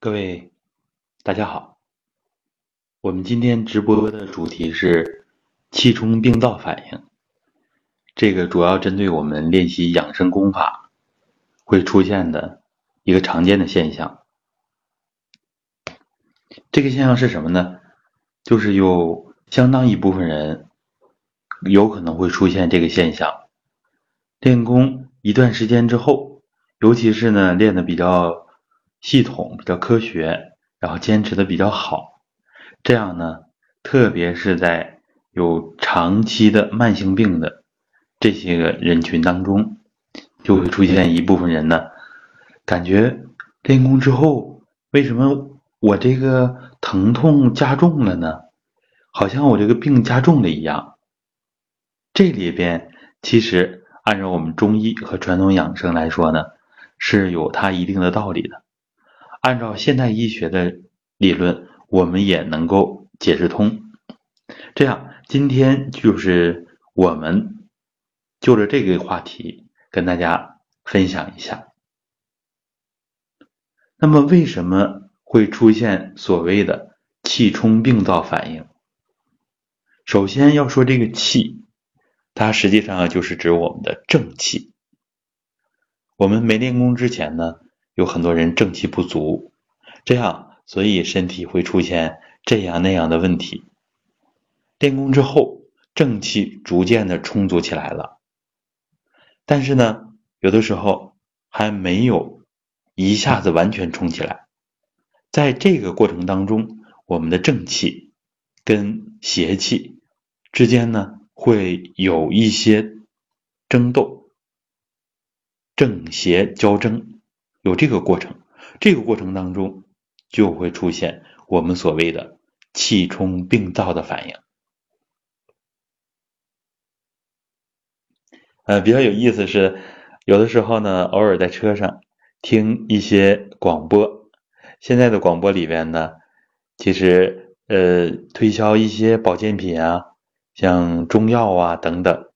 各位，大家好。我们今天直播的主题是气冲病灶反应。这个主要针对我们练习养生功法会出现的一个常见的现象。这个现象是什么呢？就是有相当一部分人有可能会出现这个现象。练功一段时间之后，尤其是呢练的比较。系统比较科学，然后坚持的比较好，这样呢，特别是在有长期的慢性病的这些个人群当中，就会出现一部分人呢，感觉练功之后，为什么我这个疼痛加重了呢？好像我这个病加重了一样。这里边其实按照我们中医和传统养生来说呢，是有它一定的道理的。按照现代医学的理论，我们也能够解释通。这样，今天就是我们就着这个话题跟大家分享一下。那么，为什么会出现所谓的气冲病灶反应？首先要说这个气，它实际上就是指我们的正气。我们没练功之前呢？有很多人正气不足，这样所以身体会出现这样那样的问题。练功之后，正气逐渐的充足起来了，但是呢，有的时候还没有一下子完全充起来。在这个过程当中，我们的正气跟邪气之间呢，会有一些争斗，正邪交争。有这个过程，这个过程当中就会出现我们所谓的气冲病灶的反应。呃，比较有意思是，有的时候呢，偶尔在车上听一些广播，现在的广播里边呢，其实呃推销一些保健品啊，像中药啊等等，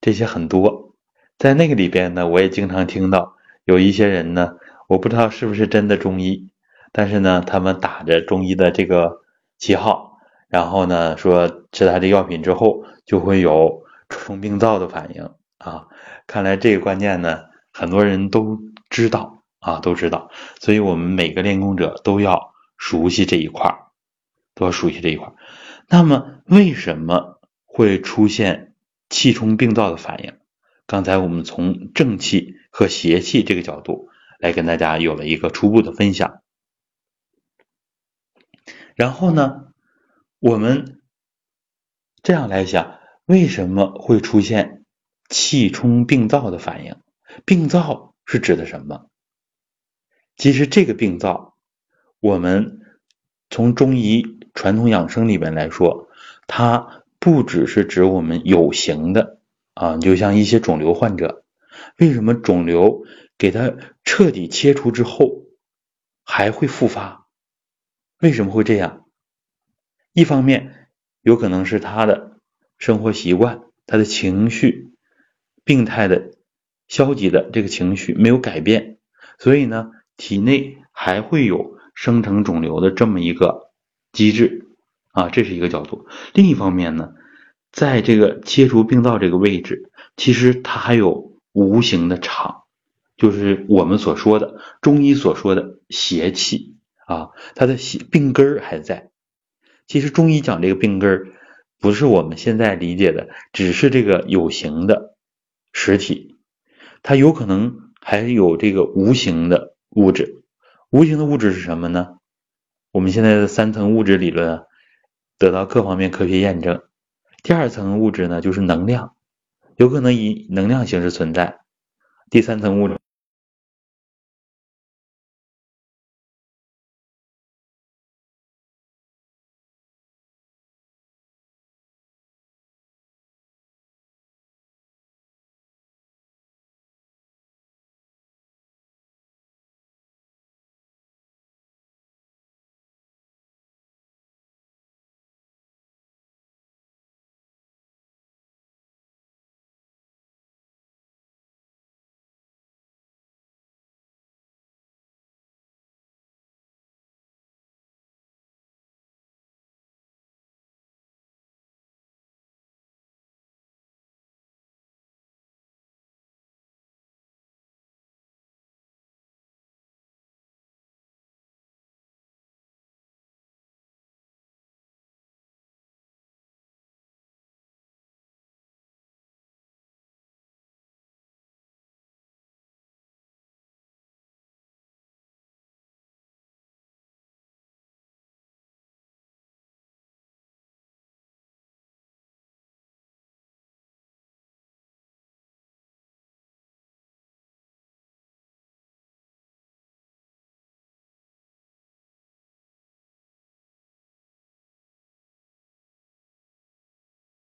这些很多，在那个里边呢，我也经常听到有一些人呢。我不知道是不是真的中医，但是呢，他们打着中医的这个旗号，然后呢说吃他的药品之后就会有冲病灶的反应啊。看来这个观念呢，很多人都知道啊，都知道。所以我们每个练功者都要熟悉这一块都要熟悉这一块那么为什么会出现气冲病灶的反应？刚才我们从正气和邪气这个角度。来跟大家有了一个初步的分享，然后呢，我们这样来想，为什么会出现气冲病灶的反应？病灶是指的什么？其实这个病灶，我们从中医传统养生里面来说，它不只是指我们有形的啊，就像一些肿瘤患者，为什么肿瘤？给它彻底切除之后，还会复发，为什么会这样？一方面有可能是他的生活习惯、他的情绪、病态的、消极的这个情绪没有改变，所以呢，体内还会有生成肿瘤的这么一个机制啊，这是一个角度。另一方面呢，在这个切除病灶这个位置，其实它还有无形的场。就是我们所说的中医所说的邪气啊，它的邪病根儿还在。其实中医讲这个病根儿，不是我们现在理解的，只是这个有形的实体，它有可能还有这个无形的物质。无形的物质是什么呢？我们现在的三层物质理论得到各方面科学验证。第二层物质呢，就是能量，有可能以能量形式存在。第三层物质。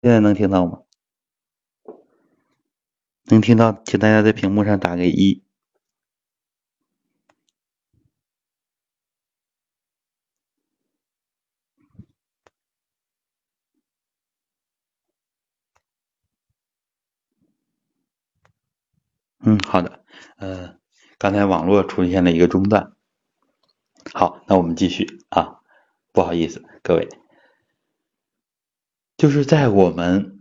现在能听到吗？能听到，请大家在屏幕上打个一。嗯，好的。呃，刚才网络出现了一个中断。好，那我们继续啊。不好意思，各位，就是在我们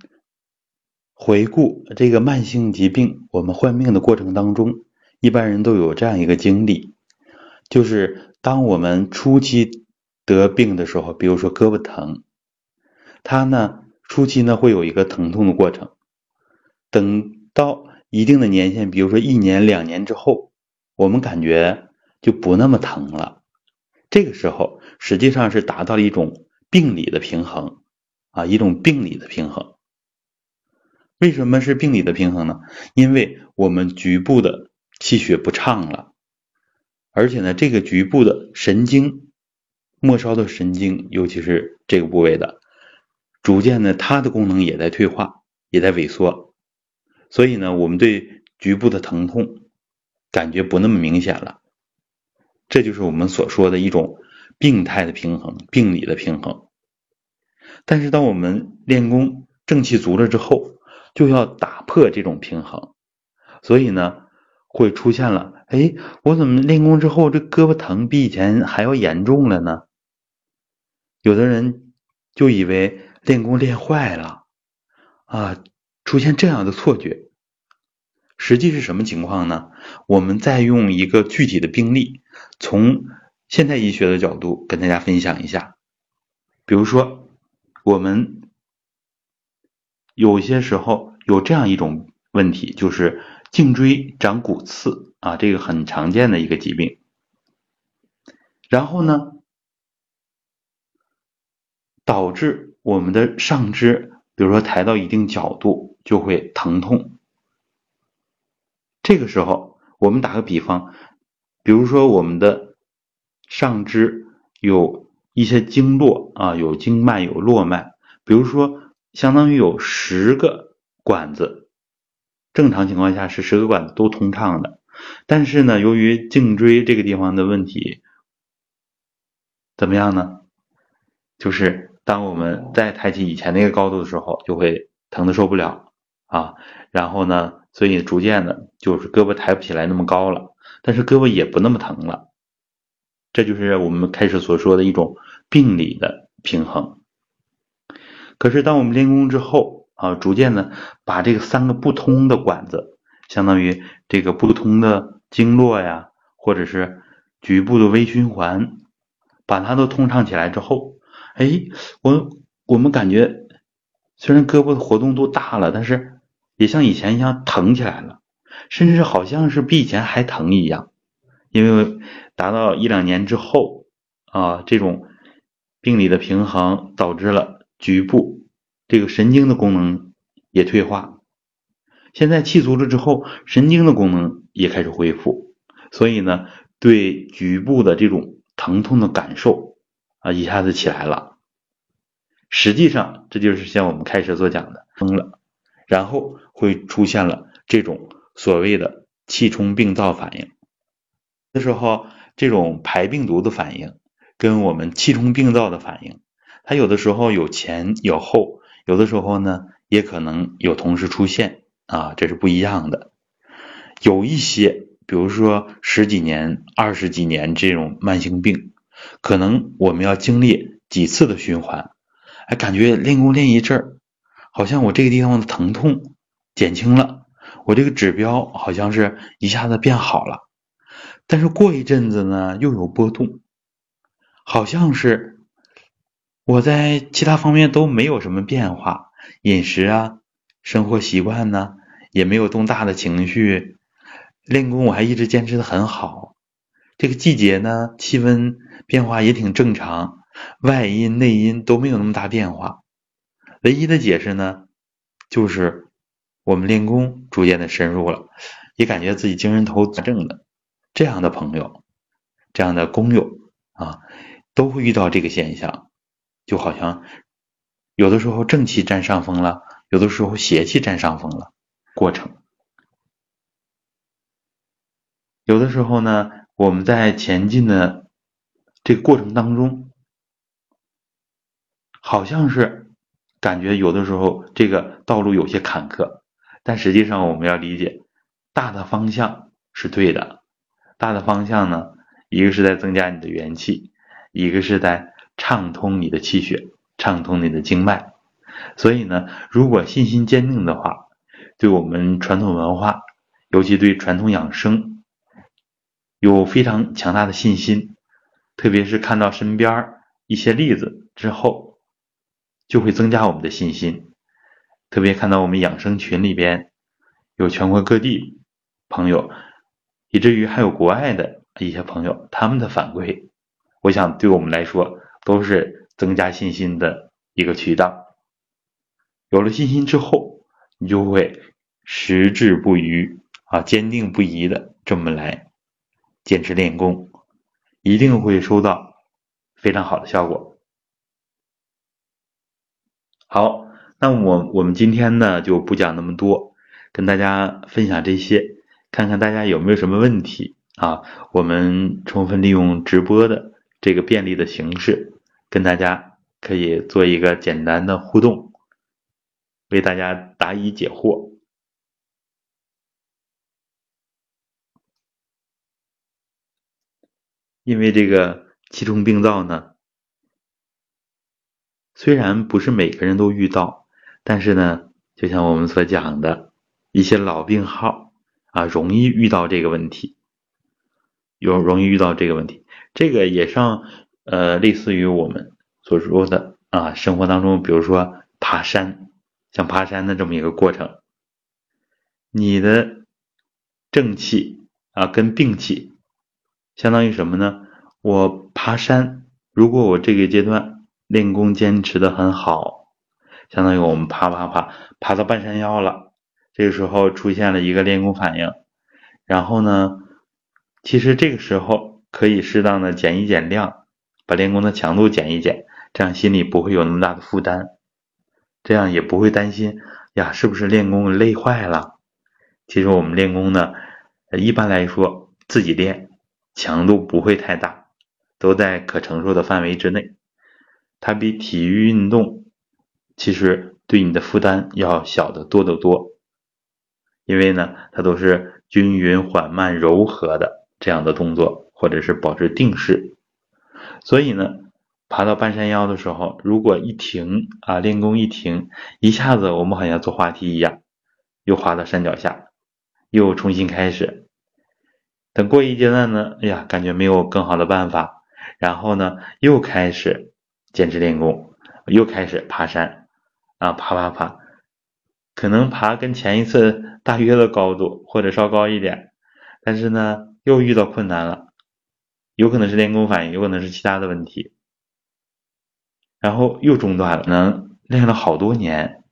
回顾这个慢性疾病，我们患病的过程当中，一般人都有这样一个经历，就是当我们初期得病的时候，比如说胳膊疼，它呢初期呢会有一个疼痛的过程，等到一定的年限，比如说一年两年之后，我们感觉就不那么疼了。这个时候实际上是达到了一种病理的平衡啊，一种病理的平衡。为什么是病理的平衡呢？因为我们局部的气血不畅了，而且呢，这个局部的神经末梢的神经，尤其是这个部位的，逐渐呢，它的功能也在退化，也在萎缩，所以呢，我们对局部的疼痛感觉不那么明显了。这就是我们所说的一种病态的平衡、病理的平衡。但是，当我们练功正气足了之后，就要打破这种平衡，所以呢，会出现了：哎，我怎么练功之后这胳膊疼比以前还要严重了呢？有的人就以为练功练坏了啊，出现这样的错觉。实际是什么情况呢？我们再用一个具体的病例，从现代医学的角度跟大家分享一下。比如说，我们有些时候有这样一种问题，就是颈椎长骨刺啊，这个很常见的一个疾病。然后呢，导致我们的上肢，比如说抬到一定角度就会疼痛。这个时候，我们打个比方，比如说我们的上肢有一些经络啊，有经脉有络脉，比如说相当于有十个管子，正常情况下是十个管子都通畅的，但是呢，由于颈椎这个地方的问题，怎么样呢？就是当我们再抬起以前那个高度的时候，就会疼的受不了啊，然后呢？所以逐渐的，就是胳膊抬不起来那么高了，但是胳膊也不那么疼了。这就是我们开始所说的一种病理的平衡。可是当我们练功之后啊，逐渐的把这个三个不通的管子，相当于这个不通的经络呀，或者是局部的微循环，把它都通畅起来之后，哎，我我们感觉虽然胳膊的活动度大了，但是。也像以前一样疼起来了，甚至好像是比以前还疼一样，因为达到一两年之后啊，这种病理的平衡导致了局部这个神经的功能也退化。现在气足了之后，神经的功能也开始恢复，所以呢，对局部的这种疼痛的感受啊，一下子起来了。实际上，这就是像我们开始所讲的疯了。然后会出现了这种所谓的气冲病灶反应。这时候，这种排病毒的反应跟我们气冲病灶的反应，它有的时候有前有后，有的时候呢也可能有同时出现啊，这是不一样的。有一些，比如说十几年、二十几年这种慢性病，可能我们要经历几次的循环，哎，感觉练功练一阵儿。好像我这个地方的疼痛减轻了，我这个指标好像是一下子变好了，但是过一阵子呢又有波动，好像是我在其他方面都没有什么变化，饮食啊、生活习惯呢也没有动大的情绪，练功我还一直坚持的很好，这个季节呢气温变化也挺正常，外因内因都没有那么大变化。唯一的解释呢，就是我们练功逐渐的深入了，也感觉自己精神头正的这样的朋友，这样的工友啊，都会遇到这个现象，就好像有的时候正气占上风了，有的时候邪气占上风了。过程有的时候呢，我们在前进的这个过程当中，好像是感觉有的时候这个道路有些坎坷，但实际上我们要理解，大的方向是对的。大的方向呢，一个是在增加你的元气，一个是在畅通你的气血，畅通你的经脉。所以呢，如果信心坚定的话，对我们传统文化，尤其对传统养生，有非常强大的信心。特别是看到身边一些例子之后，就会增加我们的信心。特别看到我们养生群里边有全国各地朋友。以至于还有国外的一些朋友，他们的反馈，我想对我们来说都是增加信心的一个渠道。有了信心之后，你就会矢志不渝啊，坚定不移的这么来坚持练功，一定会收到非常好的效果。好，那我我们今天呢就不讲那么多，跟大家分享这些。看看大家有没有什么问题啊？我们充分利用直播的这个便利的形式，跟大家可以做一个简单的互动，为大家答疑解惑。因为这个气冲病灶呢，虽然不是每个人都遇到，但是呢，就像我们所讲的一些老病号。啊，容易遇到这个问题，有容易遇到这个问题，这个也像呃，类似于我们所说的啊，生活当中，比如说爬山，像爬山的这么一个过程，你的正气啊跟病气，相当于什么呢？我爬山，如果我这个阶段练功坚持的很好，相当于我们爬爬爬爬到半山腰了。这个时候出现了一个练功反应，然后呢，其实这个时候可以适当的减一减量，把练功的强度减一减，这样心里不会有那么大的负担，这样也不会担心呀，是不是练功累坏了？其实我们练功呢，一般来说自己练强度不会太大，都在可承受的范围之内，它比体育运动其实对你的负担要小得多得多。因为呢，它都是均匀、缓慢、柔和的这样的动作，或者是保持定势。所以呢，爬到半山腰的时候，如果一停啊，练功一停，一下子我们好像坐滑梯一样，又滑到山脚下，又重新开始。等过一阶段呢，哎呀，感觉没有更好的办法，然后呢，又开始坚持练功，又开始爬山啊，爬爬爬。可能爬跟前一次大约的高度，或者稍高一点，但是呢，又遇到困难了，有可能是练功反应，有可能是其他的问题，然后又中断了。能练了好多年，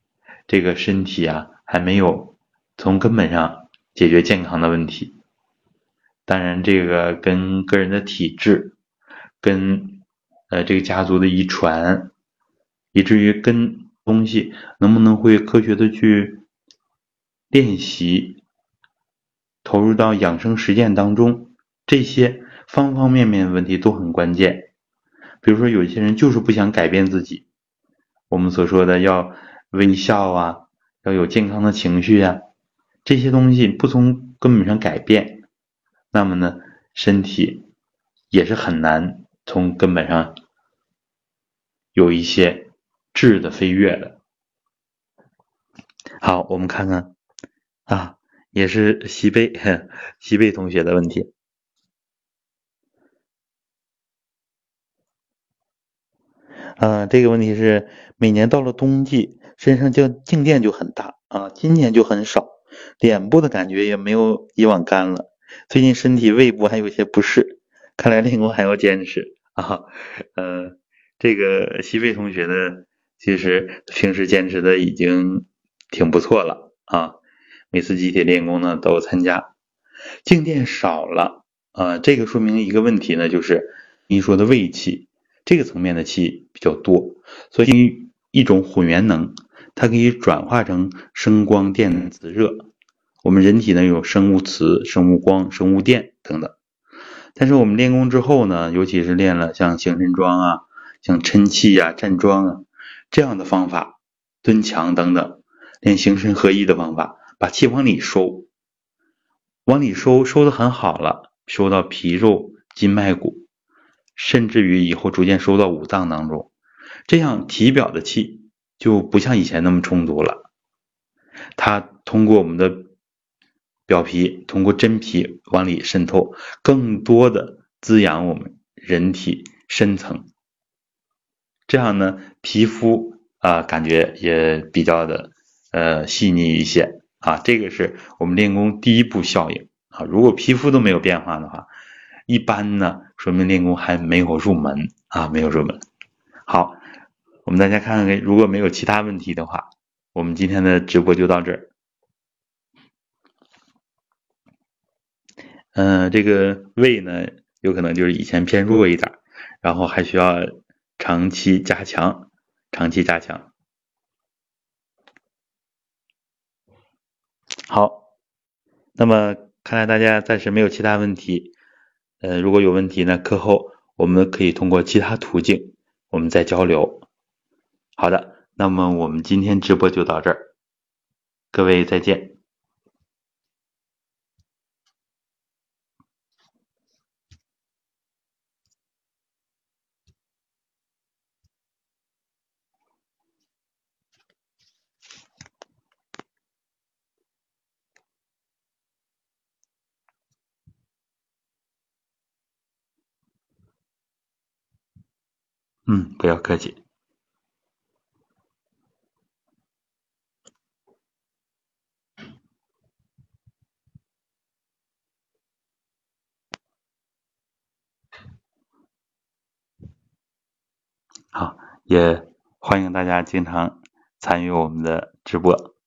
这个身体啊，还没有从根本上解决健康的问题。当然，这个跟个人的体质，跟呃这个家族的遗传，以至于跟。东西能不能会科学的去练习，投入到养生实践当中，这些方方面面的问题都很关键。比如说，有些人就是不想改变自己，我们所说的要微笑啊，要有健康的情绪啊，这些东西不从根本上改变，那么呢，身体也是很难从根本上有一些。质的飞跃的，好，我们看看啊，也是西贝西贝同学的问题。啊，这个问题是每年到了冬季，身上就静电就很大啊，今年就很少，脸部的感觉也没有以往干了。最近身体胃部还有些不适，看来练功还要坚持啊。呃，这个西贝同学呢。其实平时坚持的已经挺不错了啊，每次集体练功呢都参加，静电少了啊，这个说明一个问题呢，就是您说的胃气这个层面的气比较多，所以一种混元能，它可以转化成声光电子热。我们人体呢有生物磁、生物光、生物电等等。但是我们练功之后呢，尤其是练了像行神桩啊、像抻气呀、站桩啊这样的方法，蹲墙等等，练形神合一的方法，把气往里收，往里收，收的很好了，收到皮肉、筋脉骨，甚至于以后逐渐收到五脏当中，这样体表的气就不像以前那么充足了。它通过我们的表皮，通过真皮往里渗透，更多的滋养我们人体深层，这样呢，皮肤啊感觉也比较的呃细腻一些啊。这个是我们练功第一步效应啊。如果皮肤都没有变化的话，一般呢说明练功还没有入门啊，没有入门。好，我们大家看看，如果没有其他问题的话，我们今天的直播就到这儿。嗯，这个胃呢，有可能就是以前偏弱一点，然后还需要长期加强，长期加强。好，那么看来大家暂时没有其他问题。呃，如果有问题呢，课后我们可以通过其他途径，我们再交流。好的，那么我们今天直播就到这儿，各位再见。嗯，不要客气。好，也欢迎大家经常参与我们的直播。